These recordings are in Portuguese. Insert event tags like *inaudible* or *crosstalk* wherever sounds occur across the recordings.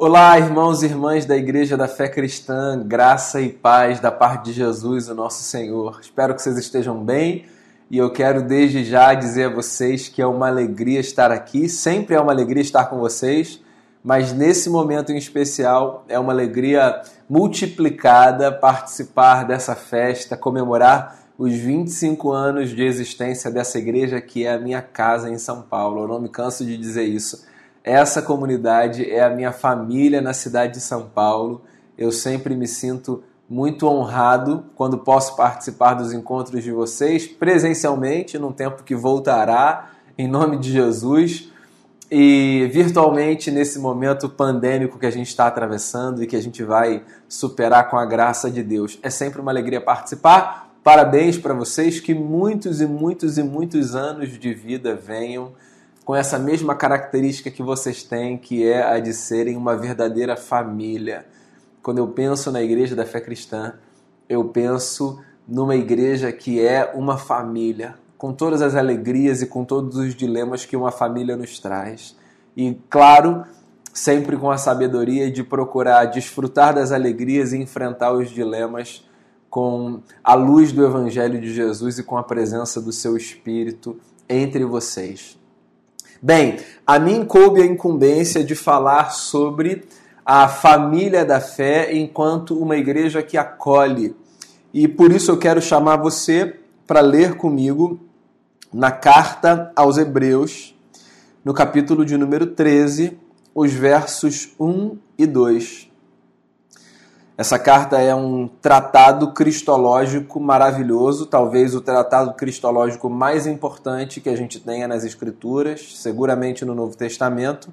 Olá, irmãos e irmãs da Igreja da Fé Cristã, graça e paz da parte de Jesus, o nosso Senhor. Espero que vocês estejam bem e eu quero desde já dizer a vocês que é uma alegria estar aqui, sempre é uma alegria estar com vocês, mas nesse momento em especial é uma alegria multiplicada participar dessa festa, comemorar os 25 anos de existência dessa igreja que é a minha casa em São Paulo. Eu não me canso de dizer isso essa comunidade é a minha família na cidade de São Paulo. Eu sempre me sinto muito honrado quando posso participar dos encontros de vocês presencialmente, num tempo que voltará, em nome de Jesus, e virtualmente nesse momento pandêmico que a gente está atravessando e que a gente vai superar com a graça de Deus. É sempre uma alegria participar. Parabéns para vocês, que muitos e muitos e muitos anos de vida venham com essa mesma característica que vocês têm, que é a de serem uma verdadeira família. Quando eu penso na igreja da fé cristã, eu penso numa igreja que é uma família, com todas as alegrias e com todos os dilemas que uma família nos traz. E, claro, sempre com a sabedoria de procurar desfrutar das alegrias e enfrentar os dilemas com a luz do Evangelho de Jesus e com a presença do seu Espírito entre vocês. Bem, a mim coube a incumbência de falar sobre a família da fé enquanto uma igreja que acolhe. E por isso eu quero chamar você para ler comigo na carta aos Hebreus, no capítulo de número 13, os versos 1 e 2. Essa carta é um tratado cristológico maravilhoso, talvez o tratado cristológico mais importante que a gente tenha nas Escrituras, seguramente no Novo Testamento.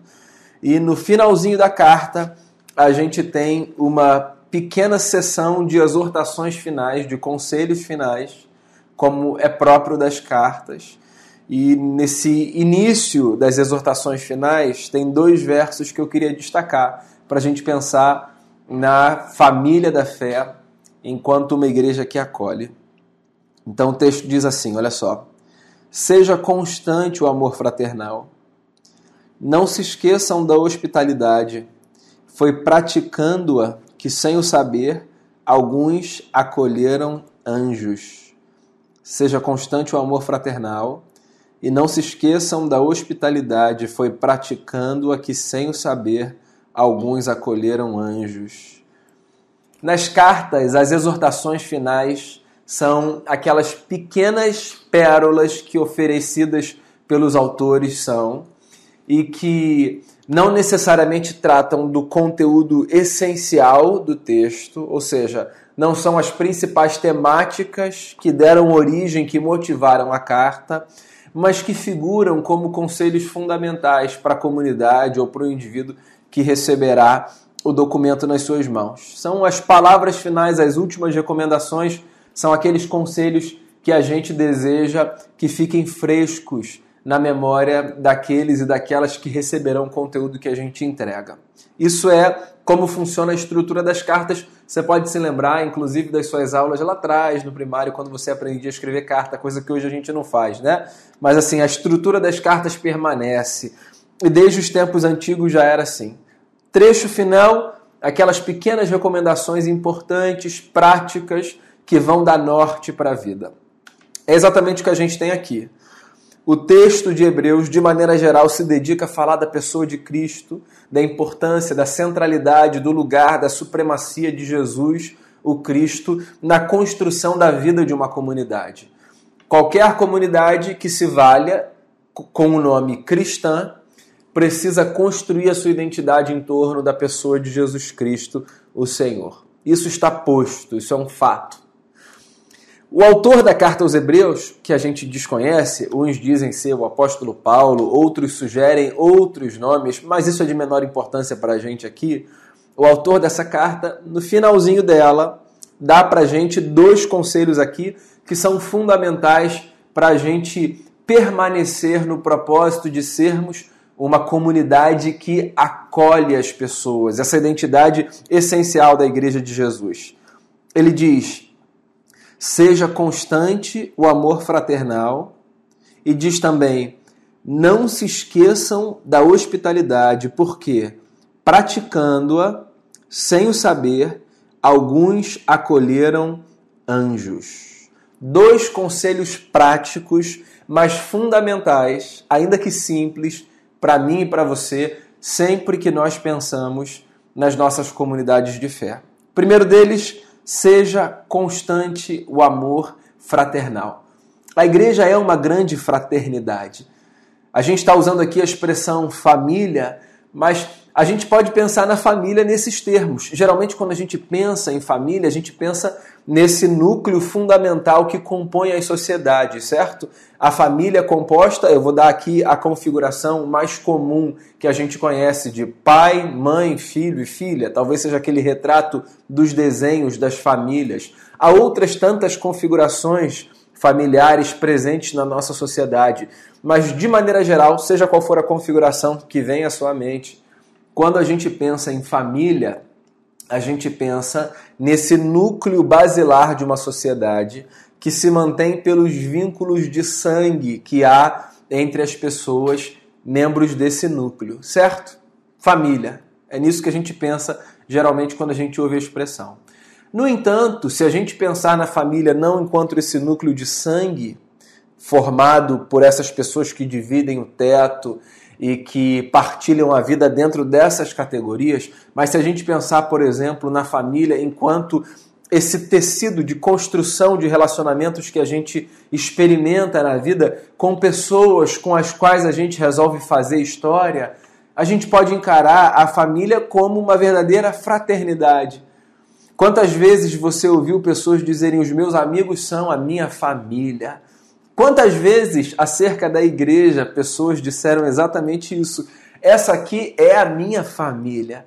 E no finalzinho da carta, a gente tem uma pequena sessão de exortações finais, de conselhos finais, como é próprio das cartas. E nesse início das exortações finais, tem dois versos que eu queria destacar para a gente pensar na família da fé enquanto uma igreja que acolhe. Então o texto diz assim: olha só. Seja constante o amor fraternal. Não se esqueçam da hospitalidade. Foi praticando-a que, sem o saber, alguns acolheram anjos. Seja constante o amor fraternal. E não se esqueçam da hospitalidade. Foi praticando-a que, sem o saber, alguns acolheram anjos. Nas cartas, as exortações finais são aquelas pequenas pérolas que oferecidas pelos autores são e que não necessariamente tratam do conteúdo essencial do texto, ou seja, não são as principais temáticas que deram origem, que motivaram a carta, mas que figuram como conselhos fundamentais para a comunidade ou para o indivíduo que receberá o documento nas suas mãos. São as palavras finais, as últimas recomendações, são aqueles conselhos que a gente deseja que fiquem frescos na memória daqueles e daquelas que receberão o conteúdo que a gente entrega. Isso é como funciona a estrutura das cartas. Você pode se lembrar, inclusive, das suas aulas lá atrás, no primário, quando você aprendia a escrever carta, coisa que hoje a gente não faz, né? Mas assim, a estrutura das cartas permanece. E desde os tempos antigos já era assim. Trecho final, aquelas pequenas recomendações importantes, práticas, que vão dar norte para a vida. É exatamente o que a gente tem aqui. O texto de Hebreus, de maneira geral, se dedica a falar da pessoa de Cristo, da importância, da centralidade, do lugar, da supremacia de Jesus, o Cristo, na construção da vida de uma comunidade. Qualquer comunidade que se valha com o nome cristã precisa construir a sua identidade em torno da pessoa de Jesus Cristo, o Senhor. Isso está posto, isso é um fato. O autor da carta aos Hebreus, que a gente desconhece, uns dizem ser o apóstolo Paulo, outros sugerem outros nomes, mas isso é de menor importância para a gente aqui. O autor dessa carta, no finalzinho dela, dá para a gente dois conselhos aqui que são fundamentais para a gente permanecer no propósito de sermos uma comunidade que acolhe as pessoas, essa identidade essencial da Igreja de Jesus. Ele diz: seja constante o amor fraternal, e diz também: não se esqueçam da hospitalidade, porque praticando-a sem o saber, alguns acolheram anjos. Dois conselhos práticos, mas fundamentais, ainda que simples, para mim e para você, sempre que nós pensamos nas nossas comunidades de fé. Primeiro deles, seja constante o amor fraternal. A igreja é uma grande fraternidade. A gente está usando aqui a expressão família, mas a gente pode pensar na família nesses termos. Geralmente, quando a gente pensa em família, a gente pensa nesse núcleo fundamental que compõe as sociedades, certo? A família composta, eu vou dar aqui a configuração mais comum que a gente conhece de pai, mãe, filho e filha. Talvez seja aquele retrato dos desenhos das famílias. Há outras tantas configurações familiares presentes na nossa sociedade, mas de maneira geral, seja qual for a configuração que vem à sua mente, quando a gente pensa em família, a gente pensa nesse núcleo basilar de uma sociedade que se mantém pelos vínculos de sangue que há entre as pessoas membros desse núcleo, certo? Família. É nisso que a gente pensa geralmente quando a gente ouve a expressão. No entanto, se a gente pensar na família não enquanto esse núcleo de sangue formado por essas pessoas que dividem o teto e que partilham a vida dentro dessas categorias, mas se a gente pensar, por exemplo, na família enquanto esse tecido de construção de relacionamentos que a gente experimenta na vida com pessoas com as quais a gente resolve fazer história, a gente pode encarar a família como uma verdadeira fraternidade. Quantas vezes você ouviu pessoas dizerem: Os meus amigos são a minha família? Quantas vezes acerca da igreja pessoas disseram exatamente isso? Essa aqui é a minha família.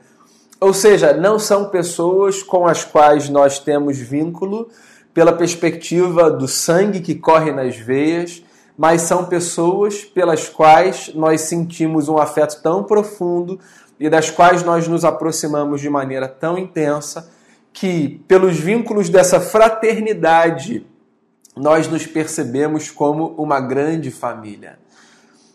Ou seja, não são pessoas com as quais nós temos vínculo pela perspectiva do sangue que corre nas veias, mas são pessoas pelas quais nós sentimos um afeto tão profundo e das quais nós nos aproximamos de maneira tão intensa que, pelos vínculos dessa fraternidade nós nos percebemos como uma grande família.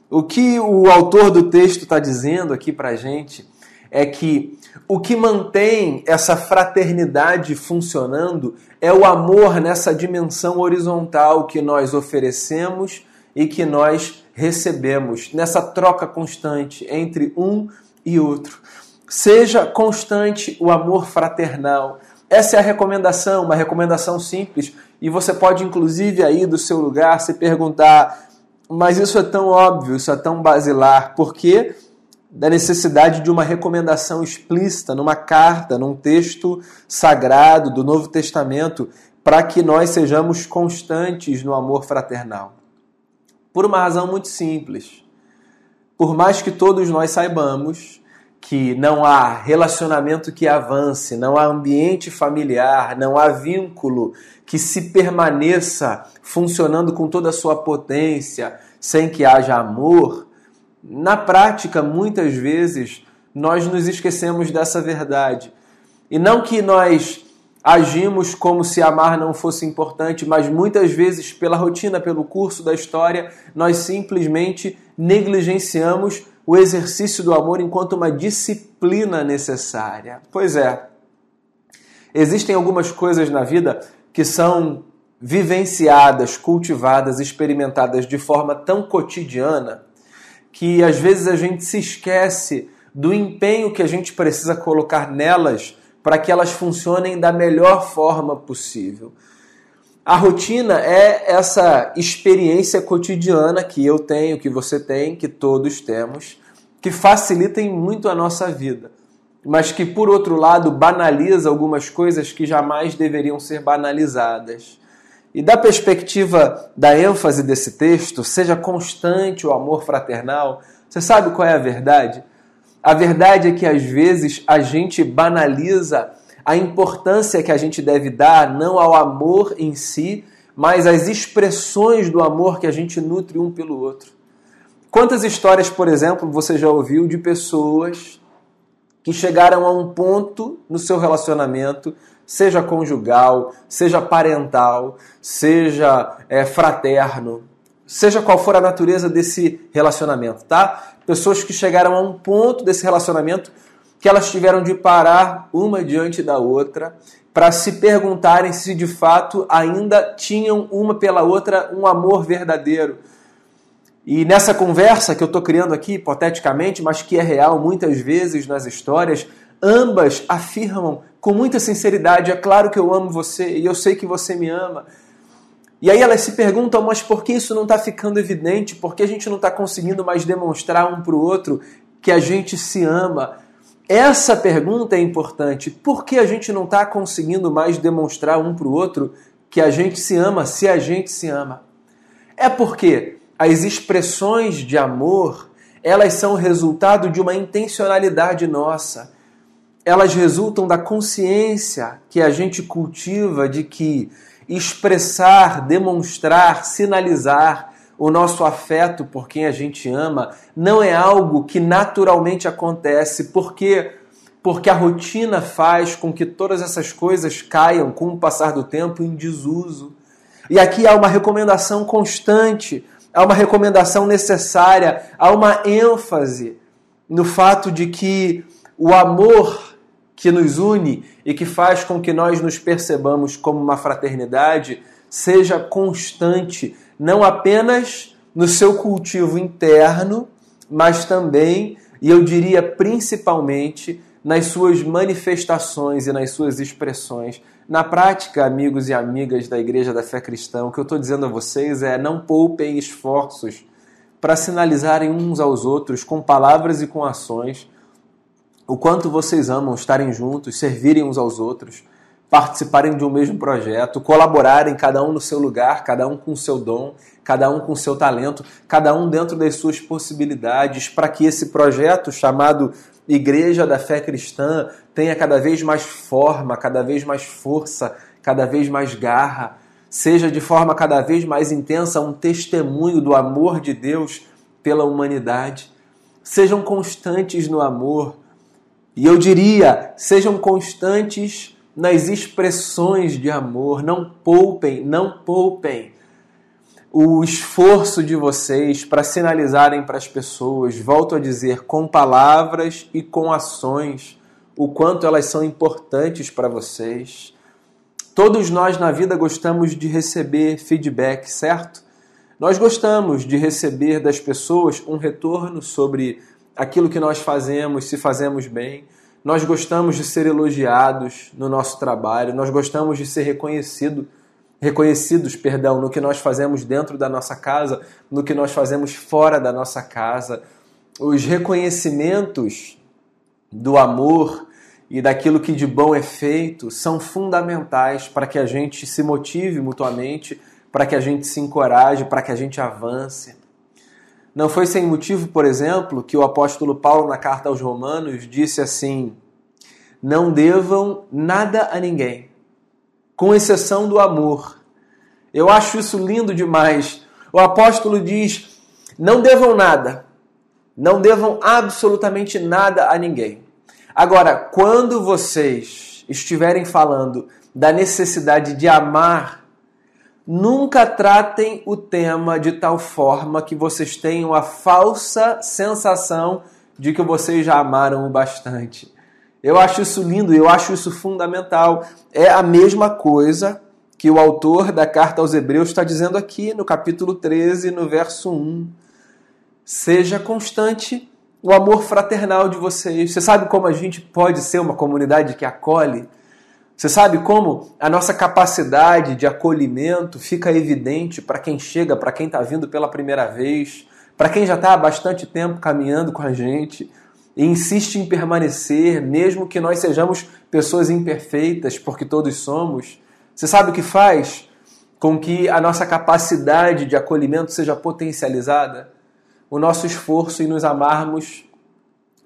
O que o autor do texto está dizendo aqui para a gente é que o que mantém essa fraternidade funcionando é o amor nessa dimensão horizontal que nós oferecemos e que nós recebemos, nessa troca constante entre um e outro. Seja constante o amor fraternal. Essa é a recomendação, uma recomendação simples e você pode, inclusive, aí do seu lugar se perguntar: mas isso é tão óbvio, isso é tão basilar, por que da necessidade de uma recomendação explícita numa carta, num texto sagrado do Novo Testamento, para que nós sejamos constantes no amor fraternal? Por uma razão muito simples. Por mais que todos nós saibamos que não há relacionamento que avance, não há ambiente familiar, não há vínculo que se permaneça funcionando com toda a sua potência, sem que haja amor, na prática, muitas vezes, nós nos esquecemos dessa verdade. E não que nós agimos como se amar não fosse importante, mas muitas vezes, pela rotina, pelo curso da história, nós simplesmente negligenciamos o exercício do amor enquanto uma disciplina necessária. Pois é, existem algumas coisas na vida que são vivenciadas, cultivadas, experimentadas de forma tão cotidiana que às vezes a gente se esquece do empenho que a gente precisa colocar nelas para que elas funcionem da melhor forma possível. A rotina é essa experiência cotidiana que eu tenho, que você tem, que todos temos, que facilitem muito a nossa vida, mas que, por outro lado, banaliza algumas coisas que jamais deveriam ser banalizadas. E da perspectiva da ênfase desse texto, seja constante o amor fraternal, você sabe qual é a verdade? A verdade é que às vezes a gente banaliza a importância que a gente deve dar não ao amor em si, mas às expressões do amor que a gente nutre um pelo outro. Quantas histórias, por exemplo, você já ouviu de pessoas que chegaram a um ponto no seu relacionamento, seja conjugal, seja parental, seja é, fraterno, seja qual for a natureza desse relacionamento, tá? Pessoas que chegaram a um ponto desse relacionamento que elas tiveram de parar uma diante da outra para se perguntarem se de fato ainda tinham uma pela outra um amor verdadeiro. E nessa conversa que eu estou criando aqui, hipoteticamente, mas que é real muitas vezes nas histórias, ambas afirmam com muita sinceridade: é claro que eu amo você e eu sei que você me ama. E aí elas se perguntam, mas por que isso não está ficando evidente? Por que a gente não está conseguindo mais demonstrar um para o outro que a gente se ama? Essa pergunta é importante. Por que a gente não está conseguindo mais demonstrar um para o outro que a gente se ama se a gente se ama? É porque as expressões de amor elas são resultado de uma intencionalidade nossa. Elas resultam da consciência que a gente cultiva de que expressar, demonstrar, sinalizar o nosso afeto por quem a gente ama não é algo que naturalmente acontece, porque porque a rotina faz com que todas essas coisas caiam com o passar do tempo em desuso. E aqui há uma recomendação constante, há uma recomendação necessária, há uma ênfase no fato de que o amor que nos une e que faz com que nós nos percebamos como uma fraternidade seja constante, não apenas no seu cultivo interno, mas também, e eu diria principalmente, nas suas manifestações e nas suas expressões. Na prática, amigos e amigas da Igreja da Fé Cristã, o que eu estou dizendo a vocês é não poupem esforços para sinalizarem uns aos outros com palavras e com ações o quanto vocês amam estarem juntos, servirem uns aos outros, participarem de um mesmo projeto, colaborarem cada um no seu lugar, cada um com seu dom, cada um com seu talento, cada um dentro das suas possibilidades, para que esse projeto chamado Igreja da Fé Cristã tenha cada vez mais forma, cada vez mais força, cada vez mais garra, seja de forma cada vez mais intensa um testemunho do amor de Deus pela humanidade. Sejam constantes no amor. E eu diria, sejam constantes nas expressões de amor. Não poupem, não poupem o esforço de vocês para sinalizarem para as pessoas, volto a dizer, com palavras e com ações, o quanto elas são importantes para vocês. Todos nós na vida gostamos de receber feedback, certo? Nós gostamos de receber das pessoas um retorno sobre aquilo que nós fazemos, se fazemos bem. Nós gostamos de ser elogiados no nosso trabalho, nós gostamos de ser reconhecido, reconhecidos, perdão, no que nós fazemos dentro da nossa casa, no que nós fazemos fora da nossa casa. Os reconhecimentos do amor e daquilo que de bom é feito são fundamentais para que a gente se motive mutuamente, para que a gente se encoraje, para que a gente avance. Não foi sem motivo, por exemplo, que o apóstolo Paulo, na carta aos Romanos, disse assim: Não devam nada a ninguém, com exceção do amor. Eu acho isso lindo demais. O apóstolo diz: Não devam nada, não devam absolutamente nada a ninguém. Agora, quando vocês estiverem falando da necessidade de amar Nunca tratem o tema de tal forma que vocês tenham a falsa sensação de que vocês já amaram o bastante. Eu acho isso lindo, eu acho isso fundamental. É a mesma coisa que o autor da carta aos Hebreus está dizendo aqui no capítulo 13, no verso 1. Seja constante o amor fraternal de vocês. Você sabe como a gente pode ser uma comunidade que acolhe? Você sabe como a nossa capacidade de acolhimento fica evidente para quem chega, para quem está vindo pela primeira vez, para quem já está há bastante tempo caminhando com a gente e insiste em permanecer, mesmo que nós sejamos pessoas imperfeitas, porque todos somos. Você sabe o que faz com que a nossa capacidade de acolhimento seja potencializada? O nosso esforço em nos amarmos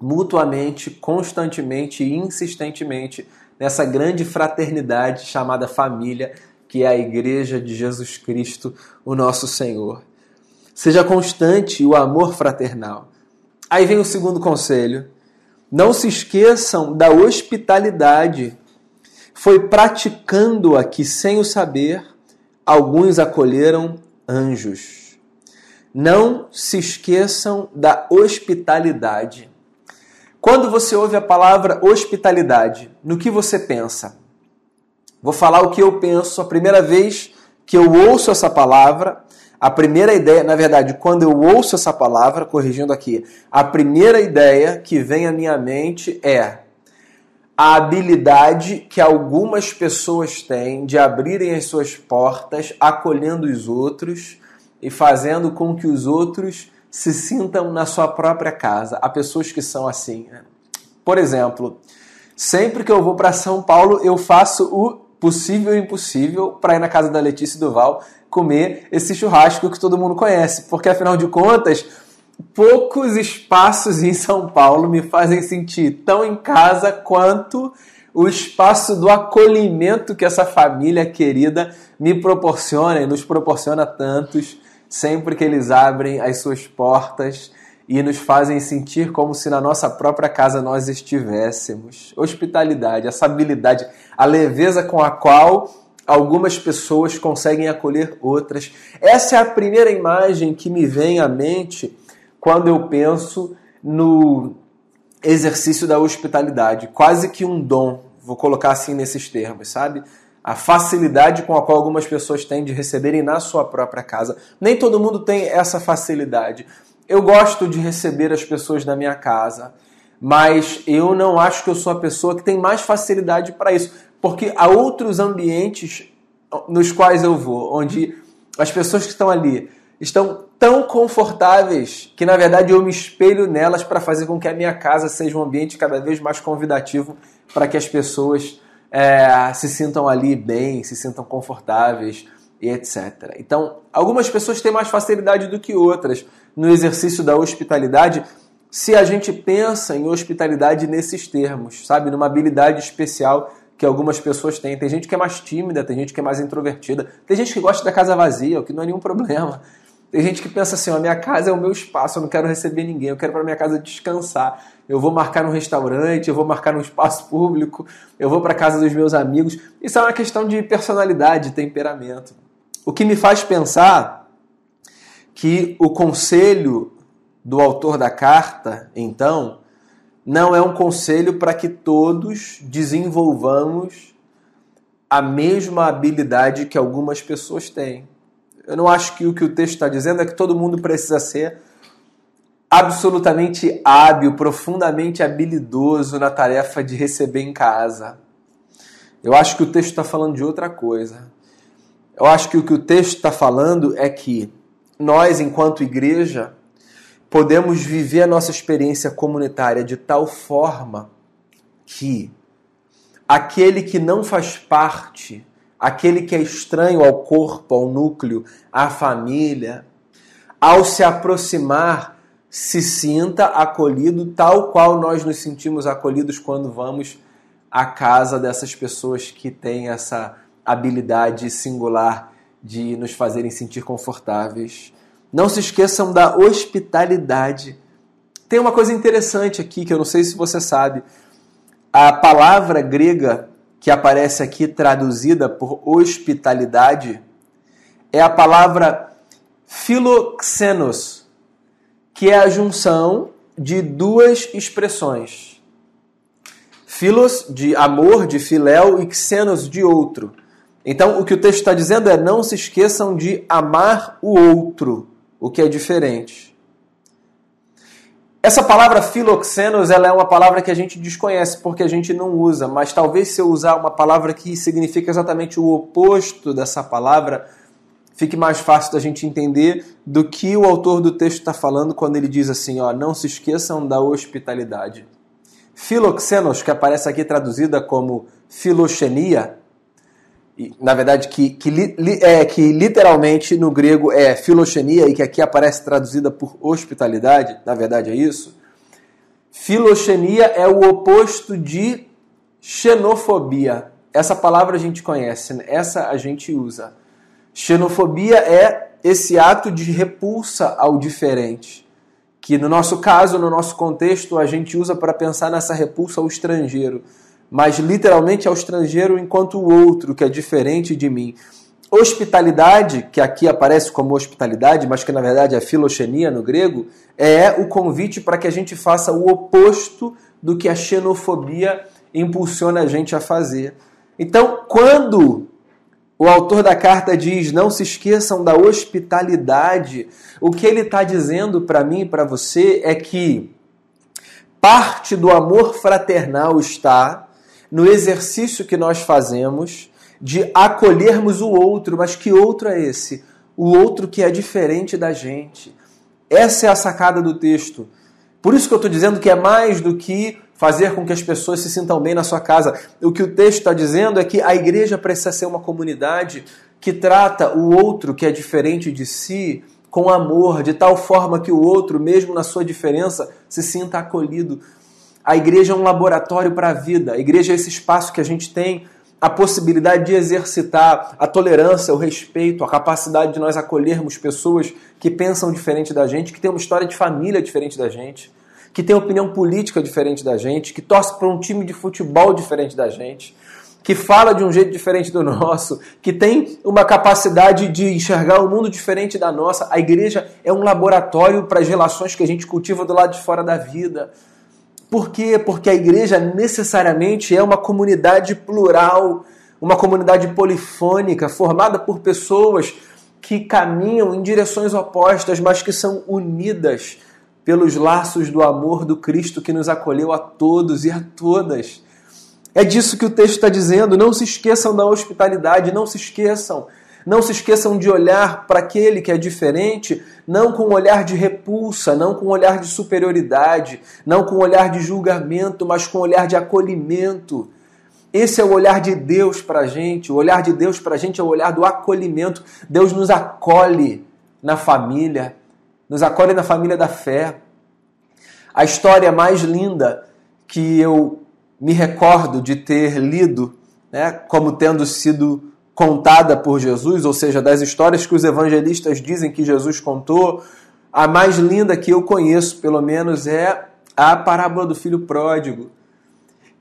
mutuamente, constantemente e insistentemente nessa grande fraternidade chamada família, que é a Igreja de Jesus Cristo, o nosso Senhor. Seja constante o amor fraternal. Aí vem o segundo conselho. Não se esqueçam da hospitalidade. Foi praticando-a que, sem o saber, alguns acolheram anjos. Não se esqueçam da hospitalidade. Quando você ouve a palavra hospitalidade, no que você pensa? Vou falar o que eu penso a primeira vez que eu ouço essa palavra. A primeira ideia, na verdade, quando eu ouço essa palavra, corrigindo aqui, a primeira ideia que vem à minha mente é a habilidade que algumas pessoas têm de abrirem as suas portas, acolhendo os outros e fazendo com que os outros se sintam na sua própria casa. Há pessoas que são assim. Né? Por exemplo, sempre que eu vou para São Paulo, eu faço o possível e impossível para ir na casa da Letícia Duval comer esse churrasco que todo mundo conhece, porque afinal de contas poucos espaços em São Paulo me fazem sentir tão em casa quanto o espaço do acolhimento que essa família querida me proporciona e nos proporciona tantos sempre que eles abrem as suas portas e nos fazem sentir como se na nossa própria casa nós estivéssemos. Hospitalidade, essa habilidade, a leveza com a qual algumas pessoas conseguem acolher outras. Essa é a primeira imagem que me vem à mente quando eu penso no exercício da hospitalidade, quase que um dom, vou colocar assim nesses termos, sabe? A facilidade com a qual algumas pessoas têm de receberem na sua própria casa. Nem todo mundo tem essa facilidade. Eu gosto de receber as pessoas na minha casa, mas eu não acho que eu sou a pessoa que tem mais facilidade para isso, porque há outros ambientes nos quais eu vou, onde as pessoas que estão ali estão tão confortáveis que na verdade eu me espelho nelas para fazer com que a minha casa seja um ambiente cada vez mais convidativo para que as pessoas é, se sintam ali bem, se sintam confortáveis e etc. Então, algumas pessoas têm mais facilidade do que outras no exercício da hospitalidade se a gente pensa em hospitalidade nesses termos, sabe? Numa habilidade especial que algumas pessoas têm. Tem gente que é mais tímida, tem gente que é mais introvertida, tem gente que gosta da casa vazia, o que não é nenhum problema. Tem gente que pensa assim: a minha casa é o meu espaço, eu não quero receber ninguém, eu quero para minha casa descansar. Eu vou marcar num restaurante, eu vou marcar num espaço público, eu vou para casa dos meus amigos. Isso é uma questão de personalidade, de temperamento. O que me faz pensar que o conselho do autor da carta, então, não é um conselho para que todos desenvolvamos a mesma habilidade que algumas pessoas têm. Eu não acho que o que o texto está dizendo é que todo mundo precisa ser absolutamente hábil, profundamente habilidoso na tarefa de receber em casa. Eu acho que o texto está falando de outra coisa. Eu acho que o que o texto está falando é que nós, enquanto igreja, podemos viver a nossa experiência comunitária de tal forma que aquele que não faz parte aquele que é estranho ao corpo, ao núcleo, à família, ao se aproximar, se sinta acolhido tal qual nós nos sentimos acolhidos quando vamos à casa dessas pessoas que têm essa habilidade singular de nos fazerem sentir confortáveis. Não se esqueçam da hospitalidade. Tem uma coisa interessante aqui que eu não sei se você sabe. A palavra grega que aparece aqui traduzida por hospitalidade é a palavra philoxenos, que é a junção de duas expressões. Philos, de amor, de filéu, e xenos, de outro. Então, o que o texto está dizendo é: não se esqueçam de amar o outro, o que é diferente. Essa palavra filoxenos ela é uma palavra que a gente desconhece porque a gente não usa, mas talvez se eu usar uma palavra que significa exatamente o oposto dessa palavra, fique mais fácil da gente entender do que o autor do texto está falando quando ele diz assim: ó, não se esqueçam da hospitalidade. Filoxenos, que aparece aqui traduzida como filoxenia, na verdade, que, que, li, é, que literalmente no grego é filoxenia e que aqui aparece traduzida por hospitalidade, na verdade é isso. Filoxenia é o oposto de xenofobia. Essa palavra a gente conhece, né? essa a gente usa. Xenofobia é esse ato de repulsa ao diferente, que no nosso caso, no nosso contexto, a gente usa para pensar nessa repulsa ao estrangeiro mas literalmente ao estrangeiro enquanto o outro, que é diferente de mim. Hospitalidade, que aqui aparece como hospitalidade, mas que na verdade é filoxenia no grego, é o convite para que a gente faça o oposto do que a xenofobia impulsiona a gente a fazer. Então, quando o autor da carta diz: não se esqueçam da hospitalidade, o que ele está dizendo para mim e para você é que parte do amor fraternal está no exercício que nós fazemos de acolhermos o outro, mas que outro é esse? O outro que é diferente da gente. Essa é a sacada do texto. Por isso que eu estou dizendo que é mais do que fazer com que as pessoas se sintam bem na sua casa. O que o texto está dizendo é que a igreja precisa ser uma comunidade que trata o outro que é diferente de si com amor, de tal forma que o outro, mesmo na sua diferença, se sinta acolhido. A igreja é um laboratório para a vida. A igreja é esse espaço que a gente tem a possibilidade de exercitar a tolerância, o respeito, a capacidade de nós acolhermos pessoas que pensam diferente da gente, que têm uma história de família diferente da gente, que têm opinião política diferente da gente, que torce para um time de futebol diferente da gente, que fala de um jeito diferente do *laughs* nosso, que tem uma capacidade de enxergar o um mundo diferente da nossa. A igreja é um laboratório para as relações que a gente cultiva do lado de fora da vida. Por quê? Porque a igreja necessariamente é uma comunidade plural, uma comunidade polifônica, formada por pessoas que caminham em direções opostas, mas que são unidas pelos laços do amor do Cristo que nos acolheu a todos e a todas. É disso que o texto está dizendo. Não se esqueçam da hospitalidade, não se esqueçam não se esqueçam de olhar para aquele que é diferente, não com um olhar de repulsa, não com um olhar de superioridade, não com um olhar de julgamento, mas com um olhar de acolhimento. Esse é o olhar de Deus para a gente. O olhar de Deus para a gente é o olhar do acolhimento. Deus nos acolhe na família, nos acolhe na família da fé. A história mais linda que eu me recordo de ter lido, né, como tendo sido contada por Jesus, ou seja, das histórias que os evangelistas dizem que Jesus contou, a mais linda que eu conheço, pelo menos, é a parábola do filho pródigo,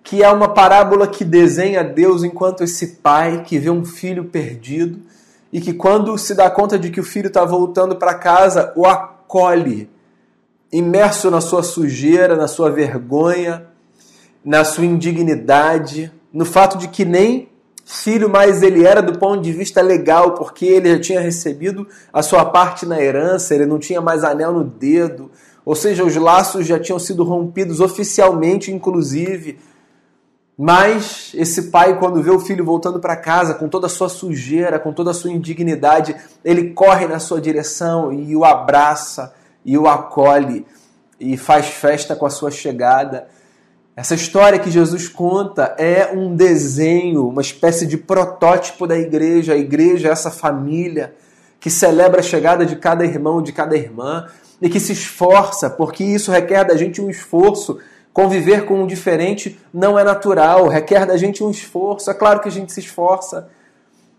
que é uma parábola que desenha Deus enquanto esse pai que vê um filho perdido e que, quando se dá conta de que o filho está voltando para casa, o imerso na sua sujeira, na sua vergonha, na sua indignidade, no fato de que nem filho, mas ele era do ponto de vista legal, porque ele já tinha recebido a sua parte na herança, ele não tinha mais anel no dedo, ou seja, os laços já tinham sido rompidos oficialmente, inclusive. Mas esse pai, quando vê o filho voltando para casa com toda a sua sujeira, com toda a sua indignidade, ele corre na sua direção e o abraça e o acolhe e faz festa com a sua chegada. Essa história que Jesus conta é um desenho, uma espécie de protótipo da igreja. A igreja é essa família que celebra a chegada de cada irmão, de cada irmã e que se esforça, porque isso requer da gente um esforço. Conviver com o diferente não é natural, requer da gente um esforço. É claro que a gente se esforça.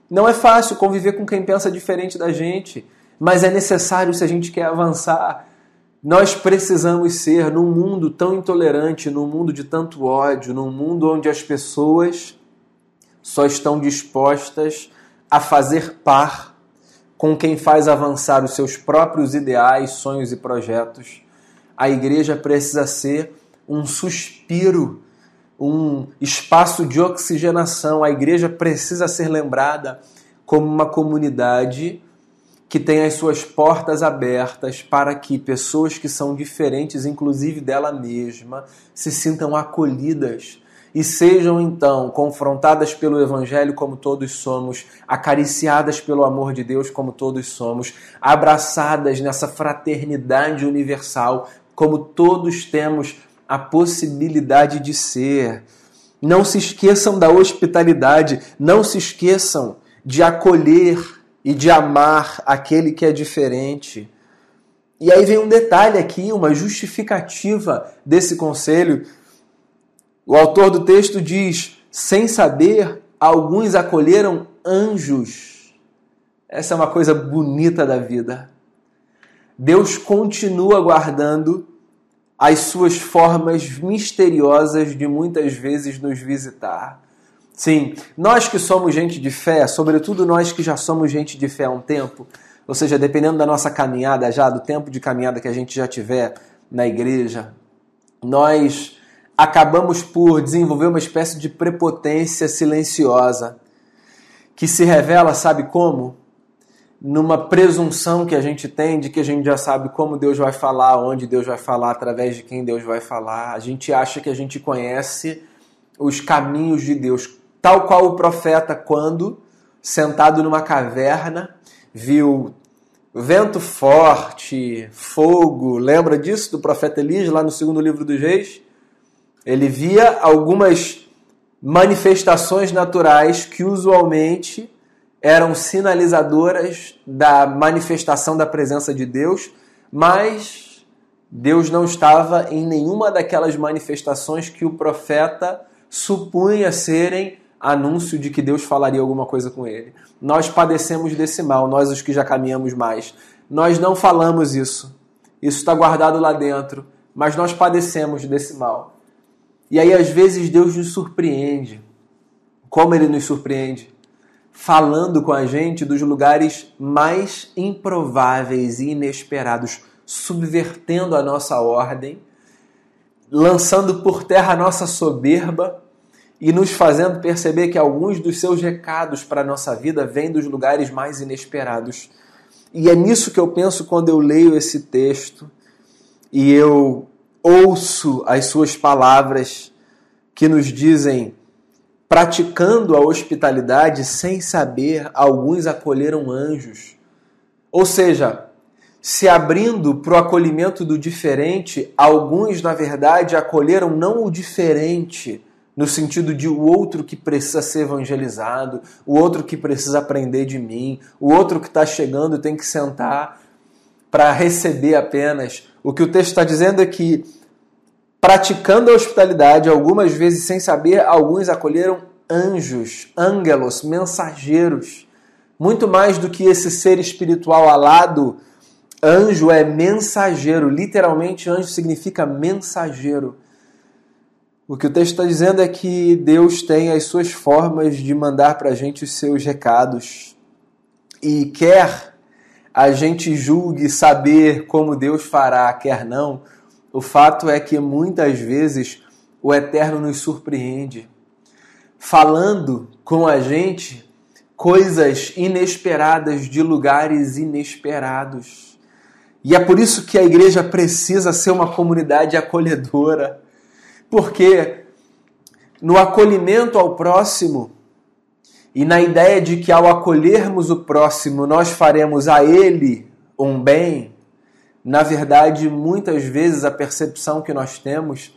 Não é fácil conviver com quem pensa diferente da gente, mas é necessário se a gente quer avançar. Nós precisamos ser, num mundo tão intolerante, num mundo de tanto ódio, num mundo onde as pessoas só estão dispostas a fazer par com quem faz avançar os seus próprios ideais, sonhos e projetos. A igreja precisa ser um suspiro, um espaço de oxigenação. A igreja precisa ser lembrada como uma comunidade que tem as suas portas abertas para que pessoas que são diferentes, inclusive dela mesma, se sintam acolhidas e sejam então confrontadas pelo Evangelho como todos somos, acariciadas pelo amor de Deus como todos somos, abraçadas nessa fraternidade universal como todos temos a possibilidade de ser. Não se esqueçam da hospitalidade, não se esqueçam de acolher e de amar aquele que é diferente. E aí vem um detalhe aqui, uma justificativa desse conselho. O autor do texto diz: sem saber, alguns acolheram anjos. Essa é uma coisa bonita da vida. Deus continua guardando as suas formas misteriosas de muitas vezes nos visitar. Sim, nós que somos gente de fé, sobretudo nós que já somos gente de fé há um tempo, ou seja, dependendo da nossa caminhada já, do tempo de caminhada que a gente já tiver na igreja, nós acabamos por desenvolver uma espécie de prepotência silenciosa, que se revela, sabe como? Numa presunção que a gente tem de que a gente já sabe como Deus vai falar, onde Deus vai falar, através de quem Deus vai falar. A gente acha que a gente conhece os caminhos de Deus, tal qual o profeta, quando, sentado numa caverna, viu vento forte, fogo. Lembra disso do profeta Elias lá no segundo livro dos Reis? Ele via algumas manifestações naturais que usualmente eram sinalizadoras da manifestação da presença de Deus, mas Deus não estava em nenhuma daquelas manifestações que o profeta supunha serem anúncio de que Deus falaria alguma coisa com ele. Nós padecemos desse mal, nós os que já caminhamos mais. Nós não falamos isso. Isso está guardado lá dentro, mas nós padecemos desse mal. E aí, às vezes, Deus nos surpreende. Como Ele nos surpreende? Falando com a gente dos lugares mais improváveis e inesperados, subvertendo a nossa ordem, lançando por terra a nossa soberba e nos fazendo perceber que alguns dos seus recados para a nossa vida vêm dos lugares mais inesperados. E é nisso que eu penso quando eu leio esse texto e eu ouço as suas palavras que nos dizem: praticando a hospitalidade sem saber, alguns acolheram anjos. Ou seja, se abrindo para o acolhimento do diferente, alguns, na verdade, acolheram não o diferente, no sentido de o outro que precisa ser evangelizado, o outro que precisa aprender de mim, o outro que está chegando tem que sentar para receber apenas. O que o texto está dizendo é que praticando a hospitalidade, algumas vezes sem saber, alguns acolheram anjos, ângelos, mensageiros. Muito mais do que esse ser espiritual alado, anjo é mensageiro. Literalmente, anjo significa mensageiro. O que o texto está dizendo é que Deus tem as suas formas de mandar para a gente os seus recados. E quer a gente julgue saber como Deus fará, quer não, o fato é que muitas vezes o Eterno nos surpreende, falando com a gente coisas inesperadas de lugares inesperados. E é por isso que a igreja precisa ser uma comunidade acolhedora, porque no acolhimento ao próximo e na ideia de que ao acolhermos o próximo nós faremos a ele um bem, na verdade, muitas vezes a percepção que nós temos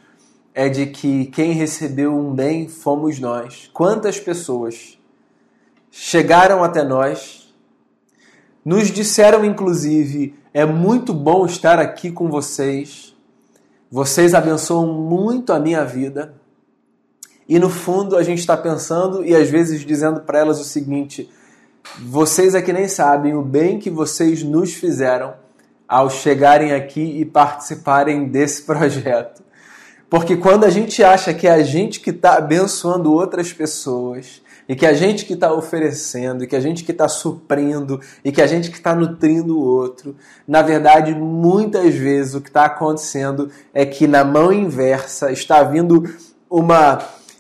é de que quem recebeu um bem fomos nós. Quantas pessoas chegaram até nós, nos disseram inclusive: é muito bom estar aqui com vocês, vocês abençoam muito a minha vida. E no fundo a gente está pensando e às vezes dizendo para elas o seguinte: vocês é nem sabem o bem que vocês nos fizeram ao chegarem aqui e participarem desse *laughs* projeto. Porque quando a gente acha que é a gente que está abençoando outras pessoas, e que a gente que está oferecendo, e que a gente que está suprindo, e que a gente que está nutrindo o outro, na verdade, muitas vezes o que está acontecendo é que na mão inversa está vindo uma,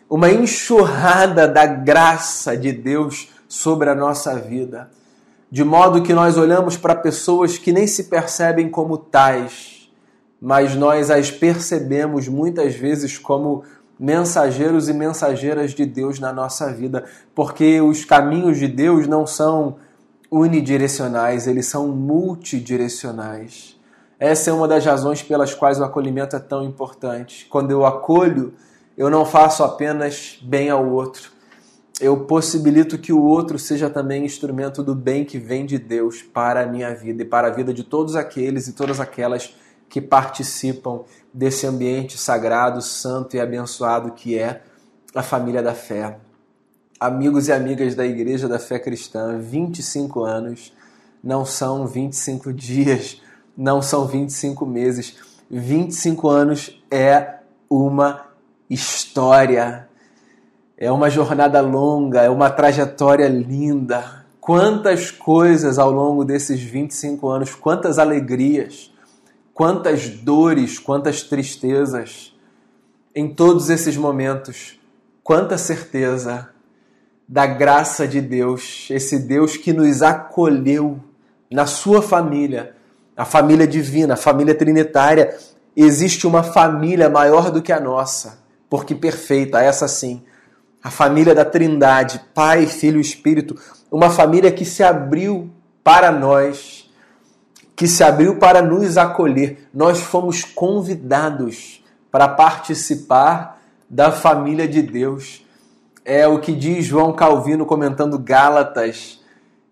uma enxurrada da graça de Deus sobre a nossa vida de modo que nós olhamos para pessoas que nem se percebem como tais, mas nós as percebemos muitas vezes como mensageiros e mensageiras de Deus na nossa vida, porque os caminhos de Deus não são unidirecionais, eles são multidirecionais. Essa é uma das razões pelas quais o acolhimento é tão importante. Quando eu acolho, eu não faço apenas bem ao outro, eu possibilito que o outro seja também instrumento do bem que vem de Deus para a minha vida e para a vida de todos aqueles e todas aquelas que participam desse ambiente sagrado, santo e abençoado que é a família da fé. Amigos e amigas da Igreja da Fé Cristã, 25 anos não são 25 *laughs* dias, não são 25 meses. 25 anos é uma história é uma jornada longa, é uma trajetória linda. Quantas coisas ao longo desses 25 anos, quantas alegrias, quantas dores, quantas tristezas. em todos esses momentos, quanta certeza da graça de Deus, esse Deus que nos acolheu na sua família, a família divina, a família trinitária. Existe uma família maior do que a nossa, porque perfeita, essa sim. A família da Trindade, Pai, Filho e Espírito, uma família que se abriu para nós, que se abriu para nos acolher. Nós fomos convidados para participar da família de Deus. É o que diz João Calvino comentando Gálatas.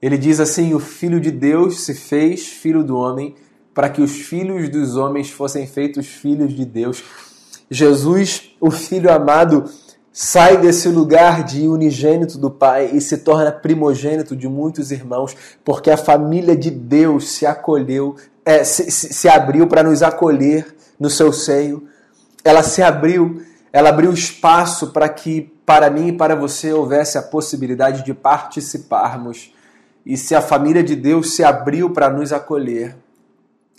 Ele diz assim: O Filho de Deus se fez filho do homem para que os filhos dos homens fossem feitos filhos de Deus. Jesus, o Filho amado, sai desse lugar de unigênito do Pai e se torna primogênito de muitos irmãos, porque a família de Deus se acolheu, é, se, se, se abriu para nos acolher no seu seio. Ela se abriu, ela abriu espaço para que para mim e para você houvesse a possibilidade de participarmos. E se a família de Deus se abriu para nos acolher,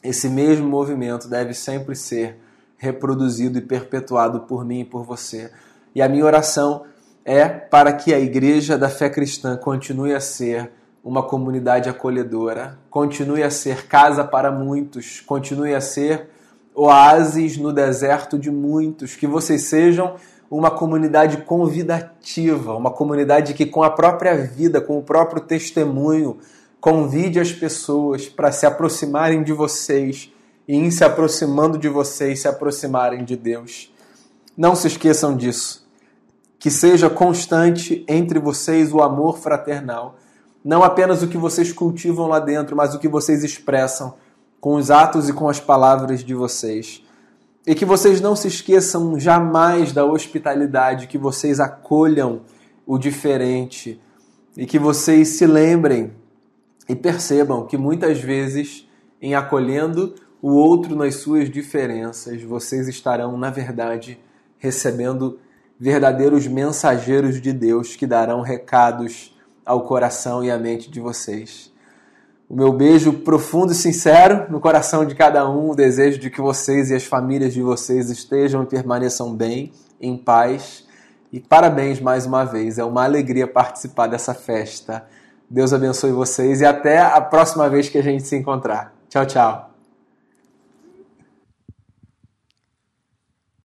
esse mesmo movimento deve sempre ser reproduzido e perpetuado por mim e por você. E a minha oração é para que a Igreja da Fé Cristã continue a ser uma comunidade acolhedora, continue a ser casa para muitos, continue a ser oásis no deserto de muitos, que vocês sejam uma comunidade convidativa, uma comunidade que, com a própria vida, com o próprio testemunho, convide as pessoas para se aproximarem de vocês e, em se aproximando de vocês, se aproximarem de Deus. Não se esqueçam disso. Que seja constante entre vocês o amor fraternal. Não apenas o que vocês cultivam lá dentro, mas o que vocês expressam com os atos e com as palavras de vocês. E que vocês não se esqueçam jamais da hospitalidade, que vocês acolham o diferente e que vocês se lembrem e percebam que muitas vezes, em acolhendo o outro nas suas diferenças, vocês estarão, na verdade, recebendo verdadeiros mensageiros de Deus que darão recados ao coração e à mente de vocês. O meu beijo profundo e sincero no coração de cada um, o desejo de que vocês e as famílias de vocês estejam e permaneçam bem, em paz. E parabéns mais uma vez, é uma alegria participar dessa festa. Deus abençoe vocês e até a próxima vez que a gente se encontrar. Tchau, tchau.